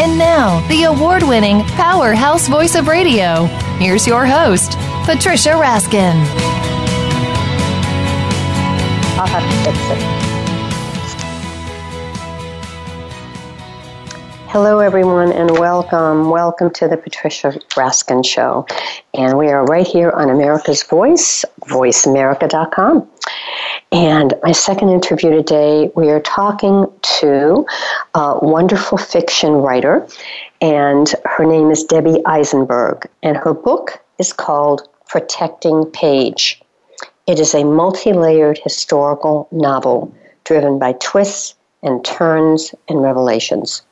And now, the award winning powerhouse voice of radio. Here's your host, Patricia Raskin. I'll have to fix it. Hello, everyone, and welcome. Welcome to the Patricia Raskin Show. And we are right here on America's Voice, voiceamerica.com. And my second interview today, we are talking to a wonderful fiction writer, and her name is Deby Eisenberg. And her book is called Protecting Paige. It is a multi layered historical novel driven by twists and turns and revelations.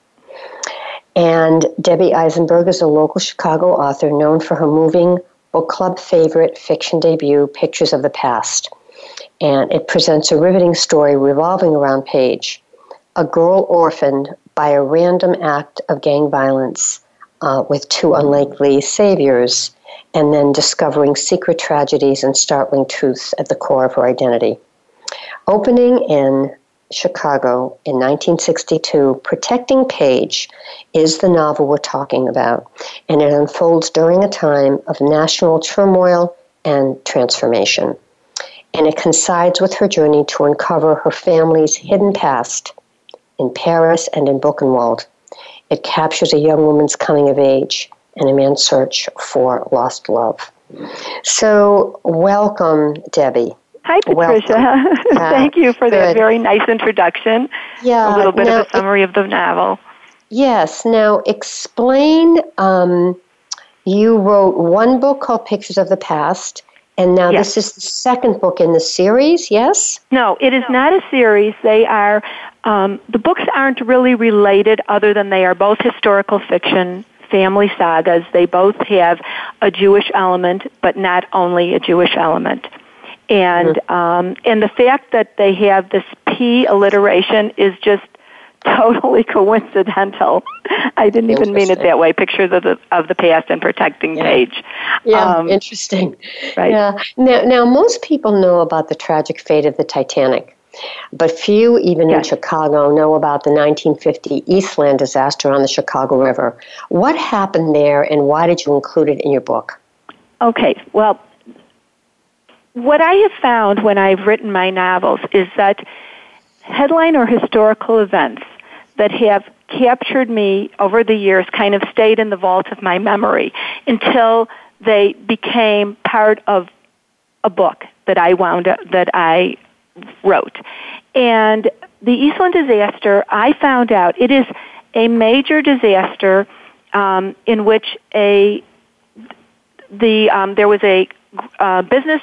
And Deby Eisenberg is a local Chicago author known for her moving book club favorite fiction debut, Pictures of the Past. And it presents a riveting story revolving around Paige, a girl orphaned by a random act of gang violence uh, with two unlikely saviors, and then discovering secret tragedies and startling truths at the core of her identity. Opening in Chicago in 1962, Protecting Paige is the novel we're talking about, and it unfolds during a time of national turmoil and transformation. And it coincides with her journey to uncover her family's hidden past in Paris and in Buchenwald. It captures a young woman's coming of age and a man's search for lost love. So, welcome, Deby. Hi, Patricia. Thank you for Good. that very nice introduction. Yeah, a little bit now, of a summary of the novel. Yes. Now, explain. Um, you wrote one book called Pictures of the Past, and now yes. this is the second book in the series. Yes. No, it is not a series. They are. Um, the books aren't really related, other than they are both historical fiction family sagas. They both have a Jewish element, but not only a Jewish element and mm-hmm. um, and the fact that they have this P alliteration is just totally coincidental. I didn't even mean it that way. Pictures of the of the past and protecting yeah. Paige. Yeah, um, interesting. Right. Yeah. Now, now most people know about the tragic fate of the Titanic. But few, even yes. in Chicago, know about the 1950 Eastland disaster on the Chicago River. What happened there, and why did you include it in your book? Okay, well, what I have found when I've written my novels is that headline or historical events that have captured me over the years kind of stayed in the vault of my memory until they became part of a book that I wound up, that I wrote. And the Eastland disaster, I found out it is a major disaster um, in which a the um, there was a uh, business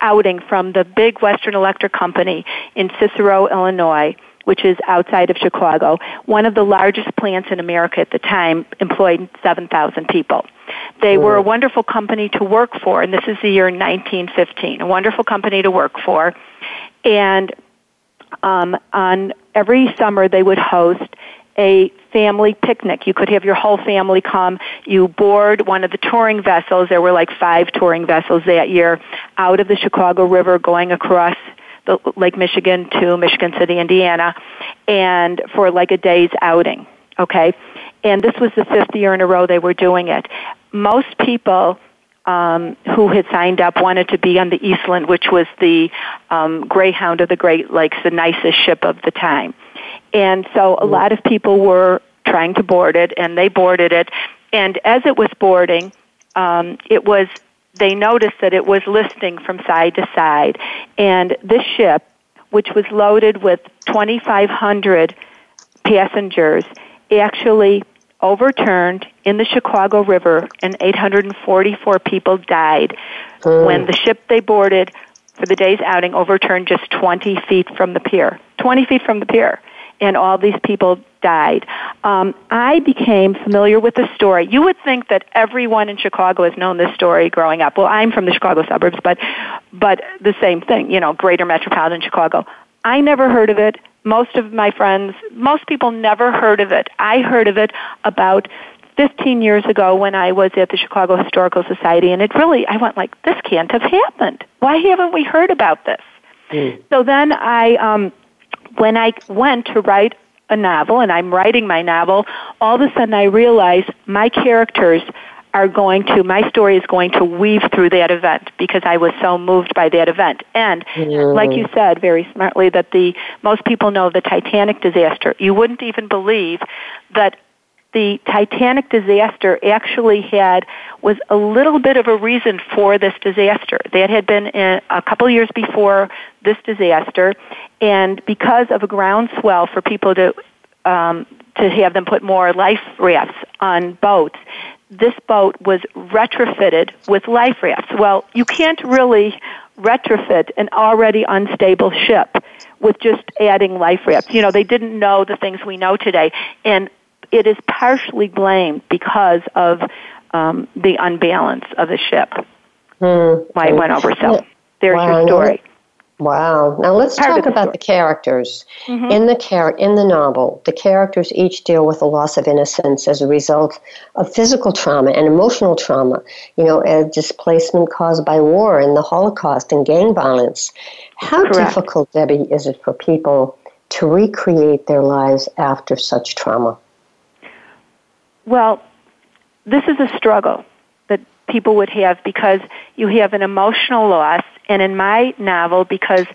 outing from the big Western Electric Company in Cicero, Illinois, which is outside of Chicago. One of the largest plants in America at the time employed 7,000 people. They were a wonderful company to work for, and this is the year 1915. A wonderful company to work for. And um, on every summer, they would host a family picnic. You could have your whole family come. You board one of the touring vessels. There were like five touring vessels that year out of the Chicago River going across the Lake Michigan to Michigan City, Indiana, and for like a day's outing. Okay? And this was the fifth year in a row they were doing it. Most people um, who had signed up wanted to be on the Eastland, which was the um, Greyhound of the Great Lakes, the nicest ship of the time. And so a lot of people were trying to board it, and they boarded it. And as it was boarding, um, it was they noticed that it was listing from side to side, and this ship, which was loaded with 2,500 passengers actually overturned in the Chicago River and 844 people died mm. when the ship they boarded for the day's outing overturned just 20 feet from the pier. 20 feet from the pier. And all these people died. Um, I became familiar with the story. You would think that everyone in Chicago has known this story growing up. Well, I'm from the Chicago suburbs, but but the same thing, you know, greater metropolitan Chicago. I never heard of it. Most of my friends, most people never heard of it. I heard of it about 15 years ago when I was at the Chicago Historical Society, and it really, I went like, this can't have happened. Why haven't we heard about this? Mm. So then I, um, when I went to write a novel, and I'm writing my novel, all of a sudden I realize my characters are going to, my story is going to weave through that event because I was so moved by that event. And mm. like you said very smartly, that the most people know the Titanic disaster. You wouldn't even believe that the Titanic disaster actually had was a little bit of a reason for this disaster. That had been in, a couple years before this disaster, and because of a groundswell for people to um, to have them put more life rafts on boats, this boat was retrofitted with life rafts. Well, you can't really retrofit an already unstable ship with just adding life rafts. You know, they didn't know the things we know today. And it is partially blamed because of um, the unbalance of the ship. Mm. Why it went over. So there's wow. your story. Wow. Now let's Part talk the about the characters. Mm-hmm. In the char- in the novel, the characters each deal with the loss of innocence as a result of physical trauma and emotional trauma, you know, a displacement caused by war and the Holocaust and gang violence. How Correct. difficult, Deby, is it for people to recreate their lives after such trauma? Well, this is a struggle that people would have because you have an emotional loss, and in my novel, because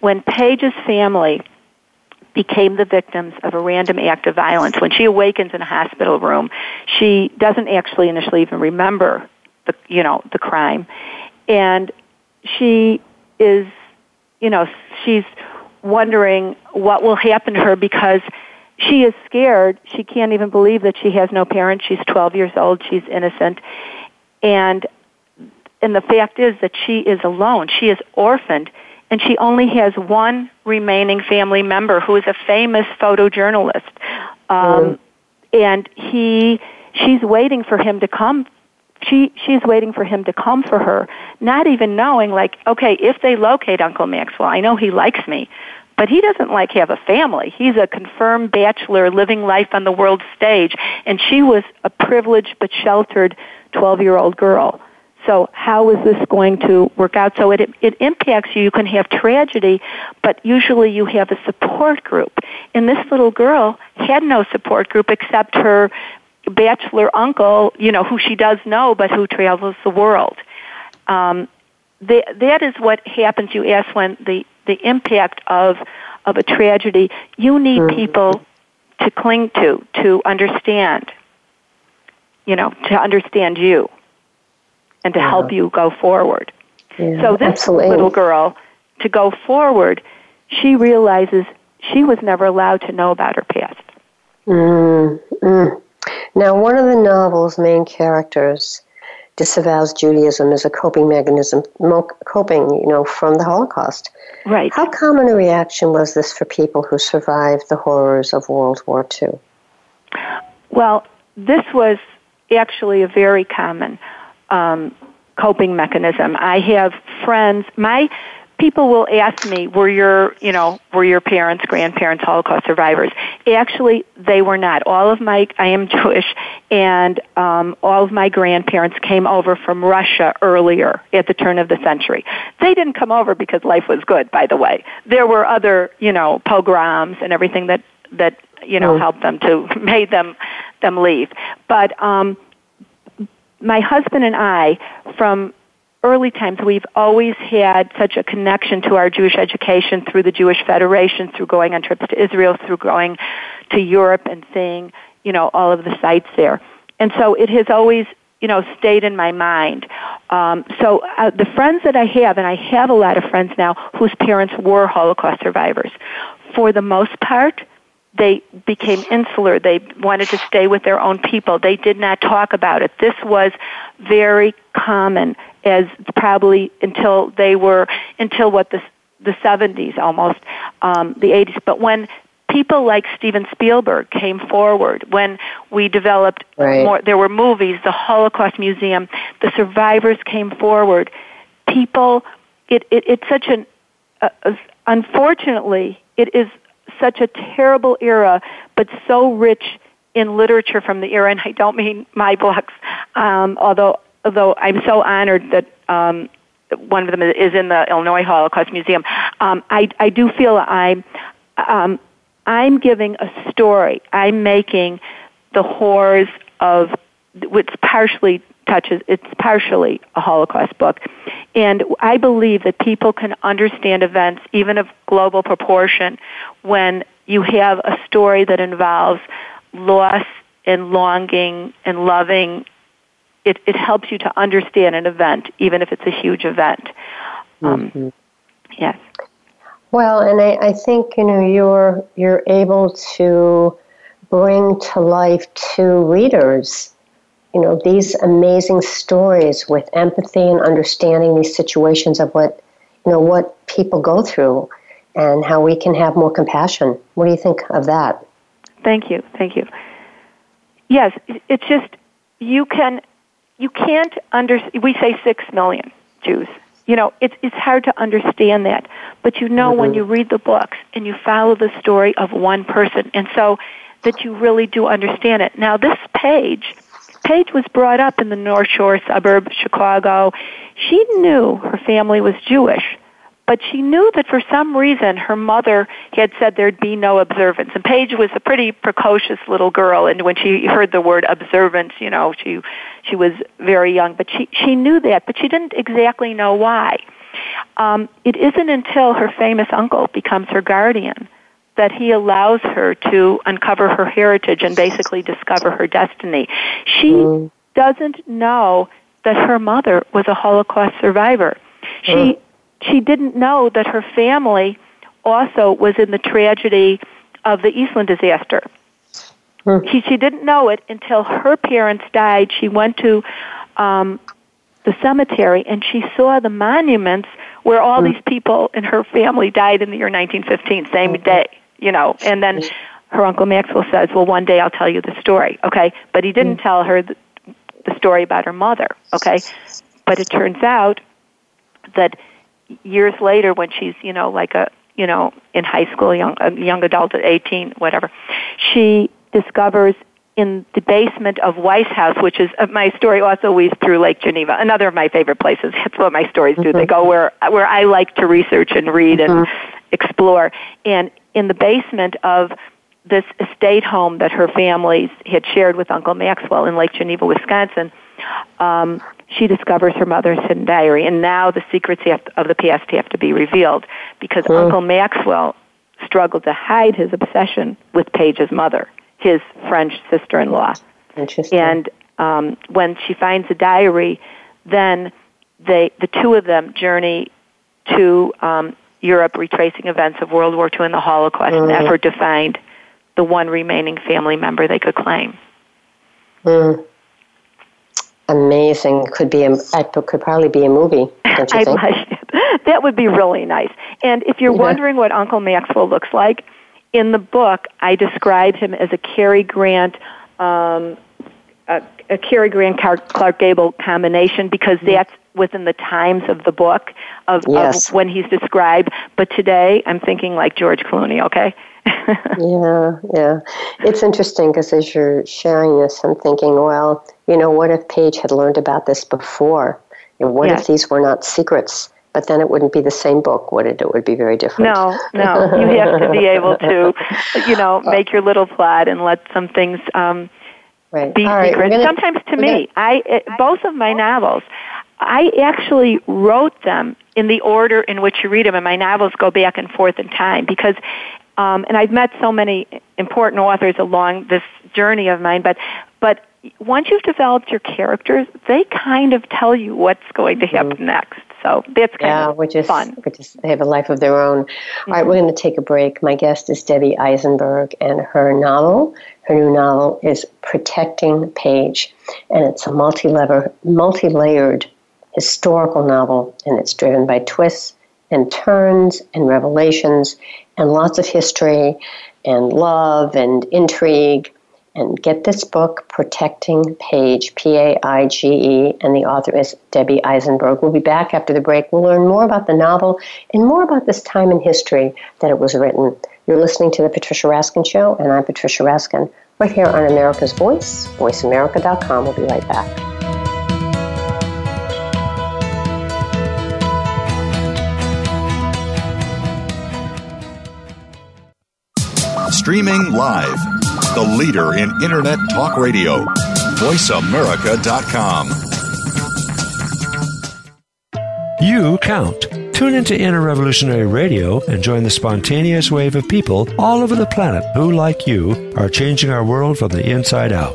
when Paige's family became the victims of a random act of violence, when she awakens in a hospital room, she doesn't actually initially even remember the you know the crime, and she is you know she's wondering what will happen to her because she is scared. She can't even believe that she has no parents. She's 12 years old. She's innocent. And and the fact is that she is alone. She is orphaned and she only has one remaining family member who is a famous photojournalist. Um, mm. and he she's waiting for him to come she she's waiting for him to come for her, not even knowing like, okay, if they locate Uncle Maxwell, I know he likes me, but he doesn't like have a family. He's a confirmed bachelor living life on the world stage, and she was a privileged but sheltered 12-year-old girl. So how is this going to work out? So it it impacts you. You can have tragedy, but usually you have a support group. And this little girl had no support group except her bachelor uncle, you know, who she does know, but who travels the world. Um, that is what happens. You ask when the the impact of of a tragedy. You need mm-hmm. people to cling to to understand. You know, to understand you, and to yeah. help you go forward. Yeah, so this absolutely. little girl, to go forward, she realizes she was never allowed to know about her past. Mm, mm. Now, one of the novel's main characters disavows Judaism as a coping mechanism, coping, you know, from the Holocaust. Right. How common a reaction was this for people who survived the horrors of World War II? Well, this was actually a very common um, coping mechanism. I have friends. My people will ask me, were your, you know, were your parents, grandparents Holocaust survivors? Actually, they were not. All of my, I am Jewish, and um, all of my grandparents came over from Russia earlier at the turn of the century. They didn't come over because life was good, by the way. There were other, you know, pogroms and everything that, that, you know, mm. helped them to, made them, them leave. But, um, my husband and I, from early times, we've always had such a connection to our Jewish education through the Jewish Federation, through going on trips to Israel, through going to Europe and seeing, you know, all of the sites there. And so it has always, you know, stayed in my mind. Um, so uh, the friends that I have, and I have a lot of friends now whose parents were Holocaust survivors, for the most part, they became insular. They wanted to stay with their own people. They did not talk about it. This was very common as probably until they were until what the the 70s almost um, the 80s. But when people like Steven Spielberg came forward when we developed right. more. There were movies, the Holocaust Museum, the survivors came forward. People, it, it it's such an uh, unfortunately, it is such a terrible era, but so rich in literature from the era. And I don't mean my books, um, although although I'm so honored that um, one of them is in the Illinois Holocaust Museum. Um, I I do feel I'm um, I'm giving a story. I'm making the horrors of which partially touches it's partially a Holocaust book. And I believe that people can understand events even of global proportion when you have a story that involves loss and longing and loving. It, it helps you to understand an event, even if it's a huge event. Um, mm-hmm. Yes. Well, and I, I think you know you're you're able to bring to life to readers, you know, these amazing stories with empathy and understanding these situations of what you know what people go through and how we can have more compassion. What do you think of that? Thank you, thank you. Yes, it's just you can you can't under we say six million Jews you know, it's it's hard to understand that. But you know mm-hmm. when you read the books and you follow the story of one person, and so that you really do understand it. Now, this page, Paige was brought up in the North Shore suburb, Chicago. She knew her family was Jewish, but she knew that for some reason her mother had said there'd be no observance. And Paige was a pretty precocious little girl, and when she heard the word observance, you know, she she was very young, but she she knew that, but she didn't exactly know why. Um, it isn't until her famous uncle becomes her guardian that he allows her to uncover her heritage and basically discover her destiny. She mm. doesn't know that her mother was a Holocaust survivor. She mm she didn't know that her family also was in the tragedy of the Eastland disaster. Hmm. She, she didn't know it until her parents died. She went to um, the cemetery and she saw the monuments where all hmm. these people in her family died in the year 1915, same hmm. day, you know. And then her uncle Maxwell says, "Well, one day I'll tell you the story." Okay, but he didn't tell her the, the story about her mother. Okay, but it turns out that years later when she's you know like a you know in high school young a young adult at 18 whatever she discovers in the basement of Weiss House, which is uh, my story also weaves through Lake Geneva, another of my favorite places. That's what my stories do. Mm-hmm. They go where where I like to research and read mm-hmm. and explore. And in the basement of this estate home that her family had shared with Uncle Maxwell in Lake Geneva, Wisconsin, um, she discovers her mother's hidden diary, and now the secrets of the past have to be revealed because. Uncle Maxwell struggled to hide his obsession with Paige's mother, his French sister-in-law. Interesting. And um, when she finds the diary, then they, the two of them journey to um, Europe, retracing events of World War II and the Holocaust, mm. in an hmm. effort to find the one remaining family member they could claim. Mm amazing. Could be a, could probably be a movie. I'd think? like it. That would be really nice. And if you're yeah. wondering what Uncle Maxwell looks like, in the book I describe him as a Cary Grant, um, a, a Cary Grant Clark Gable combination because mm-hmm. that's within the times of the book of, yes. of when he's described. But today I'm thinking like George Clooney. Okay. yeah, yeah. It's interesting because as you're sharing this, I'm thinking, well, you know, what if Paige had learned about this before? And what if these were not secrets? But then it wouldn't be the same book, would it? It would be very different. No, no. You have to be able to, you know, make your little plot and let some things um, right. be All secret. Gonna, Sometimes to me, gonna, I it, both of my novels, I actually wrote them in the order in which you read them, and my novels go back and forth in time because um, and I've met so many important authors along this journey of mine, but but once you've developed your characters, they kind of tell you what's going to happen mm-hmm. next. So that's kind yeah, of which is fun. Which is they have a life of their own. Mm-hmm. All right, we're going to take a break. My guest is Deby Eisenberg, and her novel, her new novel, is Protecting Paige, and it's a multi-lever, multi-layered historical novel, and it's driven by twists and turns and revelations and lots of history and love and intrigue. And get this book, Protecting Paige, P A I G E, and the author is Deby Eisenberg. We'll be back after the break. We'll learn more about the novel and more about this time in history that it was written. You're listening to The Patricia Raskin Show, and I'm Patricia Raskin, right here on America's Voice, voiceamerica.com. We'll be right back. Streaming live. The leader in Internet talk radio. VoiceAmerica.com. You count. Tune into Inner Revolutionary Radio and join the spontaneous wave of people all over the planet who, like you, are changing our world from the inside out.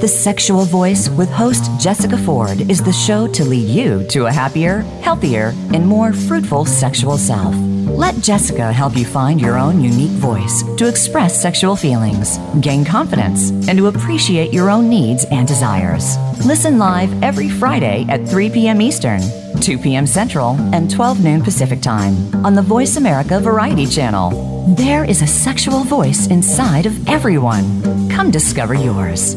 The Sexual Voice with host Jessica Ford is the show to lead you to a happier, healthier, and more fruitful sexual self. Let Jessica help you find your own unique voice to express sexual feelings, gain confidence, and to appreciate your own needs and desires. Listen live every Friday at 3 p.m. Eastern, 2 p.m. Central, and 12 noon Pacific Time on the Voice America Variety Channel. There is a sexual voice inside of everyone. Come discover yours.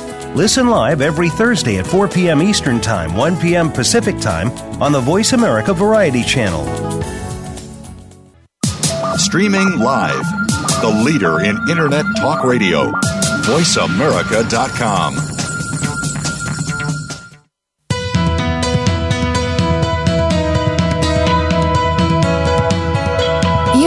Listen live every Thursday at 4 p.m. Eastern Time, 1 p.m. Pacific Time on the Voice America Variety Channel. Streaming live. The leader in Internet talk radio. VoiceAmerica.com.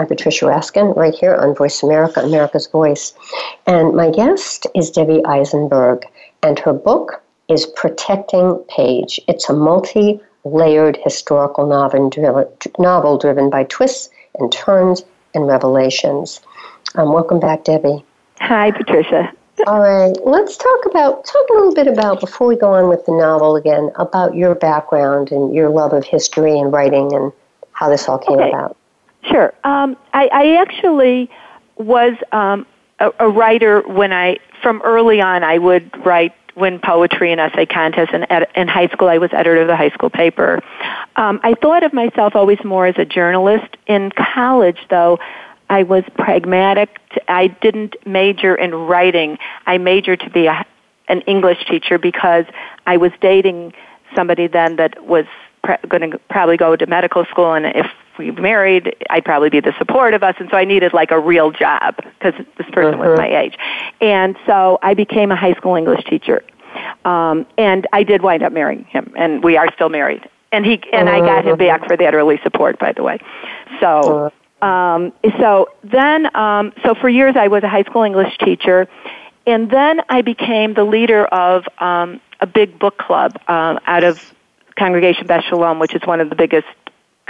I'm Patricia Raskin, right here on Voice America, America's Voice. And my guest is Deby Eisenberg, and her book is Protecting Paige. It's a multi layered historical novel, novel driven by twists and turns and revelations. Um, welcome back, Deby. Hi, Patricia. All right, let's talk about talk a little bit about before we go on with the novel again about your background and your love of history and writing and how this all came okay. about. Sure. Um, I, I actually was um, a, a writer when I, from early on, I would write win poetry and essay contests. And ed- in high school, I was editor of the high school paper. Um, I thought of myself always more as a journalist. In college, though, I was pragmatic. I didn't major in writing. I majored to be a, an English teacher because I was dating somebody then that was pre- going to probably go to medical school, and if we married, I'd probably be the support of us, and so I needed like a real job because this person was my age, and so I became a high school English teacher, um, and I did wind up marrying him, and we are still married, and he and I got him back for that early support, by the way, so. Um, so then, um, so for years I was a high school English teacher, and then I became the leader of um, a big book club um, out of Congregation Beth Shalom, which is one of the biggest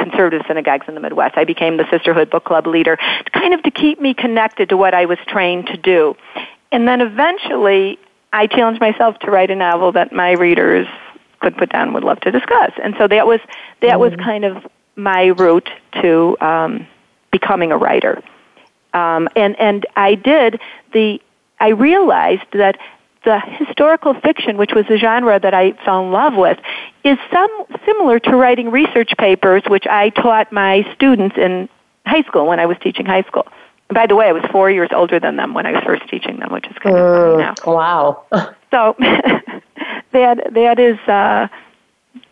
conservative synagogues in the Midwest. I became the Sisterhood Book Club leader, kind of to keep me connected to what I was trained to do. and then eventually I challenged myself to write a novel that my readers could put down would love to discuss. And so that was that mm-hmm. was kind of my route to um, becoming a writer. Um, and and I did the I realized that the historical fiction, which was a genre that I fell in love with, is some similar to writing research papers, which I taught my students in high school when I was teaching high school. And by the way, I was four years older than them when I was first teaching them, which is kind of funny now. Wow. so that that is uh,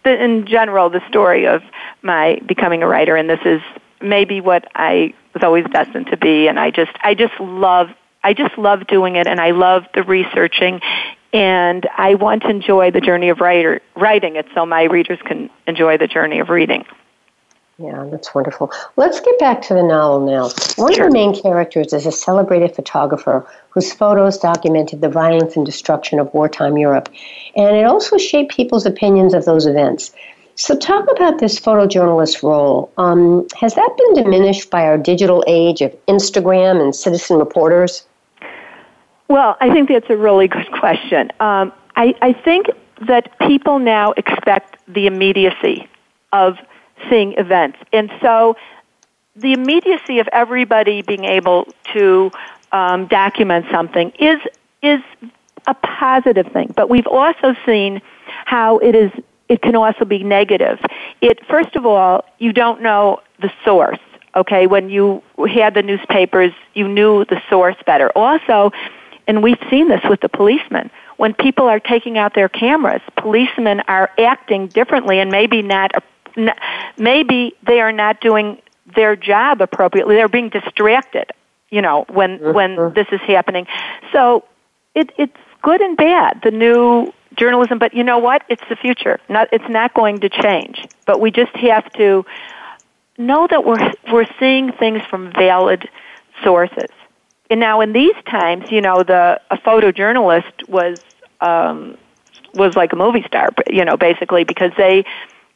the, in general the story of my becoming a writer, and this is maybe what I was always destined to be. And I just I just love I just love doing it, and I love the researching, and I want to enjoy the journey of writer writing it, so my readers can enjoy the journey of reading. Yeah, that's wonderful. Let's get back to the novel now. One sure. of the main characters is a celebrated photographer whose photos documented the violence and destruction of wartime Europe, and it also shaped people's opinions of those events. So, talk about this photojournalist role. Um, has that been diminished by our digital age of Instagram and citizen reporters? Well, I think that's a really good question. Um, I, I think that people now expect the immediacy of seeing events. And so the immediacy of everybody being able to um, document something is is a positive thing. But we've also seen how it is it can also be negative. It first of all, you don't know the source. Okay, when you had the newspapers, you knew the source better. Also, and we've seen this with the policemen. When people are taking out their cameras, policemen are acting differently and maybe not maybe they are not doing their job appropriately. They're being distracted, you know, when mm-hmm. when this is happening. So it, it's good and bad. The new journalism, but you know what? It's the future. Not it's not going to change. But we just have to know that we're we're seeing things from valid sources. And now in these times, you know, the a photojournalist was um, was like a movie star, you know, basically because they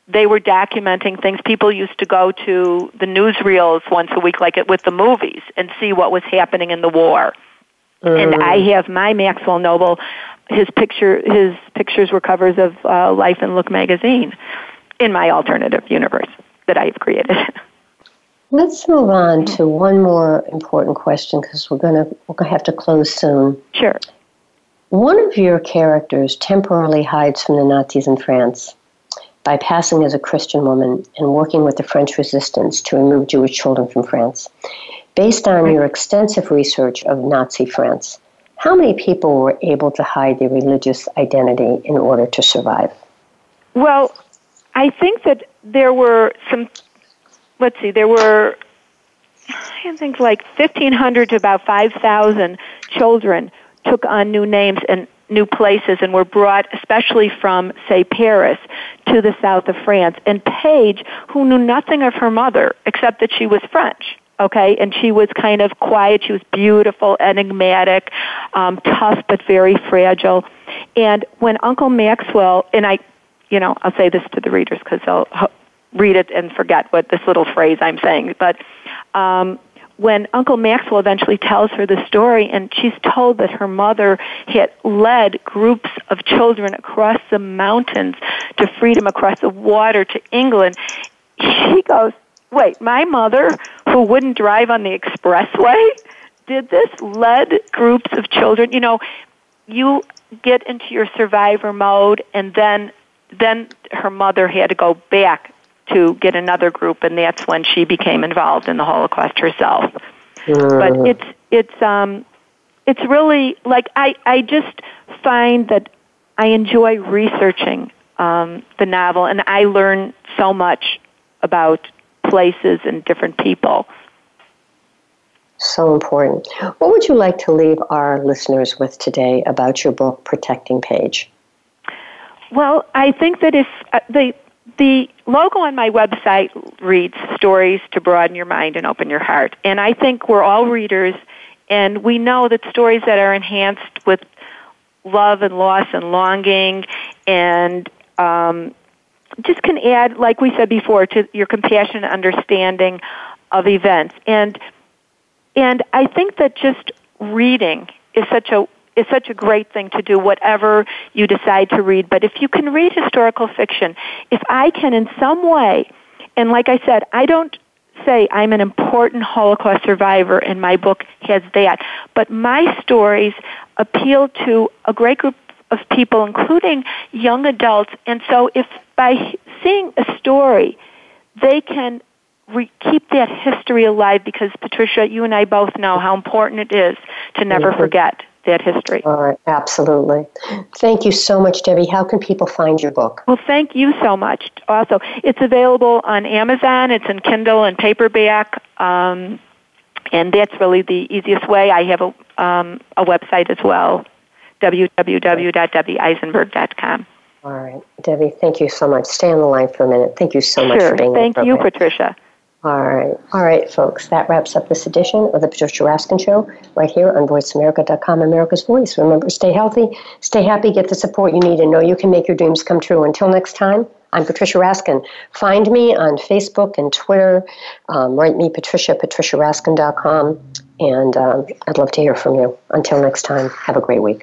they were documenting things. People used to go to the newsreels once a week, like it with the movies, and see what was happening in the war. Mm. And I have my Maxwell Noble. His picture, his pictures were covers of uh, Life and Look magazine in my alternative universe that I have created. Let's move on to one more important question because we're gonna we're gonna have to close soon. Sure. One of your characters temporarily hides from the Nazis in France by passing as a Christian woman and working with the French resistance to remove Jewish children from France. Based on your extensive research of Nazi France, how many people were able to hide their religious identity in order to survive? Well, I think that there were some, let's see, there were, I think like 1,500 to about 5,000 children took on new names and new places and were brought, especially from, say, Paris, to the south of France. And Paige, who knew nothing of her mother except that she was French, okay, and she was kind of quiet, she was beautiful, enigmatic, um, tough but very fragile. And when Uncle Maxwell, and I, you know, I'll say this to the readers because they'll read it and forget what this little phrase I'm saying, but um, when Uncle Maxwell eventually tells her the story, and she's told that her mother had led groups of children across the mountains to freedom, across the water to England, she goes, Wait, my mother, who wouldn't drive on the expressway, did this, led groups of children. You know, you get into your survivor mode, and then then her mother had to go back to get another group, and that's when she became involved in the Holocaust herself. Uh. But it's it's um, it's really like I I just find that I enjoy researching um, the novel, and I learn so much about places and different people. So important. What would you like to leave our listeners with today about your book, Protecting Paige? Well, I think that if uh, the the logo on my website reads stories to broaden your mind and open your heart. And I think we're all readers and we know that stories that are enhanced with love and loss and longing and um, just can add, like we said before, to your compassion and understanding of events. And and I think that just reading is such a is such a great thing to do whatever you decide to read but if you can read historical fiction if i can in some way and like i said i don't say i'm an important holocaust survivor and my book has that but my stories appeal to a great group of people including young adults and so if by seeing a story they can re- keep that history alive because Patricia, you and I both know how important it is to never mm-hmm. forget that history. All right, absolutely. Thank you so much, Deby. How can people find your book? Well, thank you so much. Also, it's available on Amazon. It's in Kindle and paperback, um, and that's really the easiest way. I have a um, a website as well, www.debyeisenberg.com. All right, Deby. Thank you so much. Stay on the line for a minute. Thank you so much for being. Thank you, Patricia. All right. All right, folks. That wraps up this edition of the Patricia Raskin Show right here on VoiceAmerica.com, America's Voice. Remember, stay healthy, stay happy, get the support you need, and know you can make your dreams come true. Until next time, I'm Patricia Raskin. Find me on Facebook and Twitter. Um, write me, Patricia, patriciaraskin.com. And um, I'd love to hear from you. Until next time, have a great week.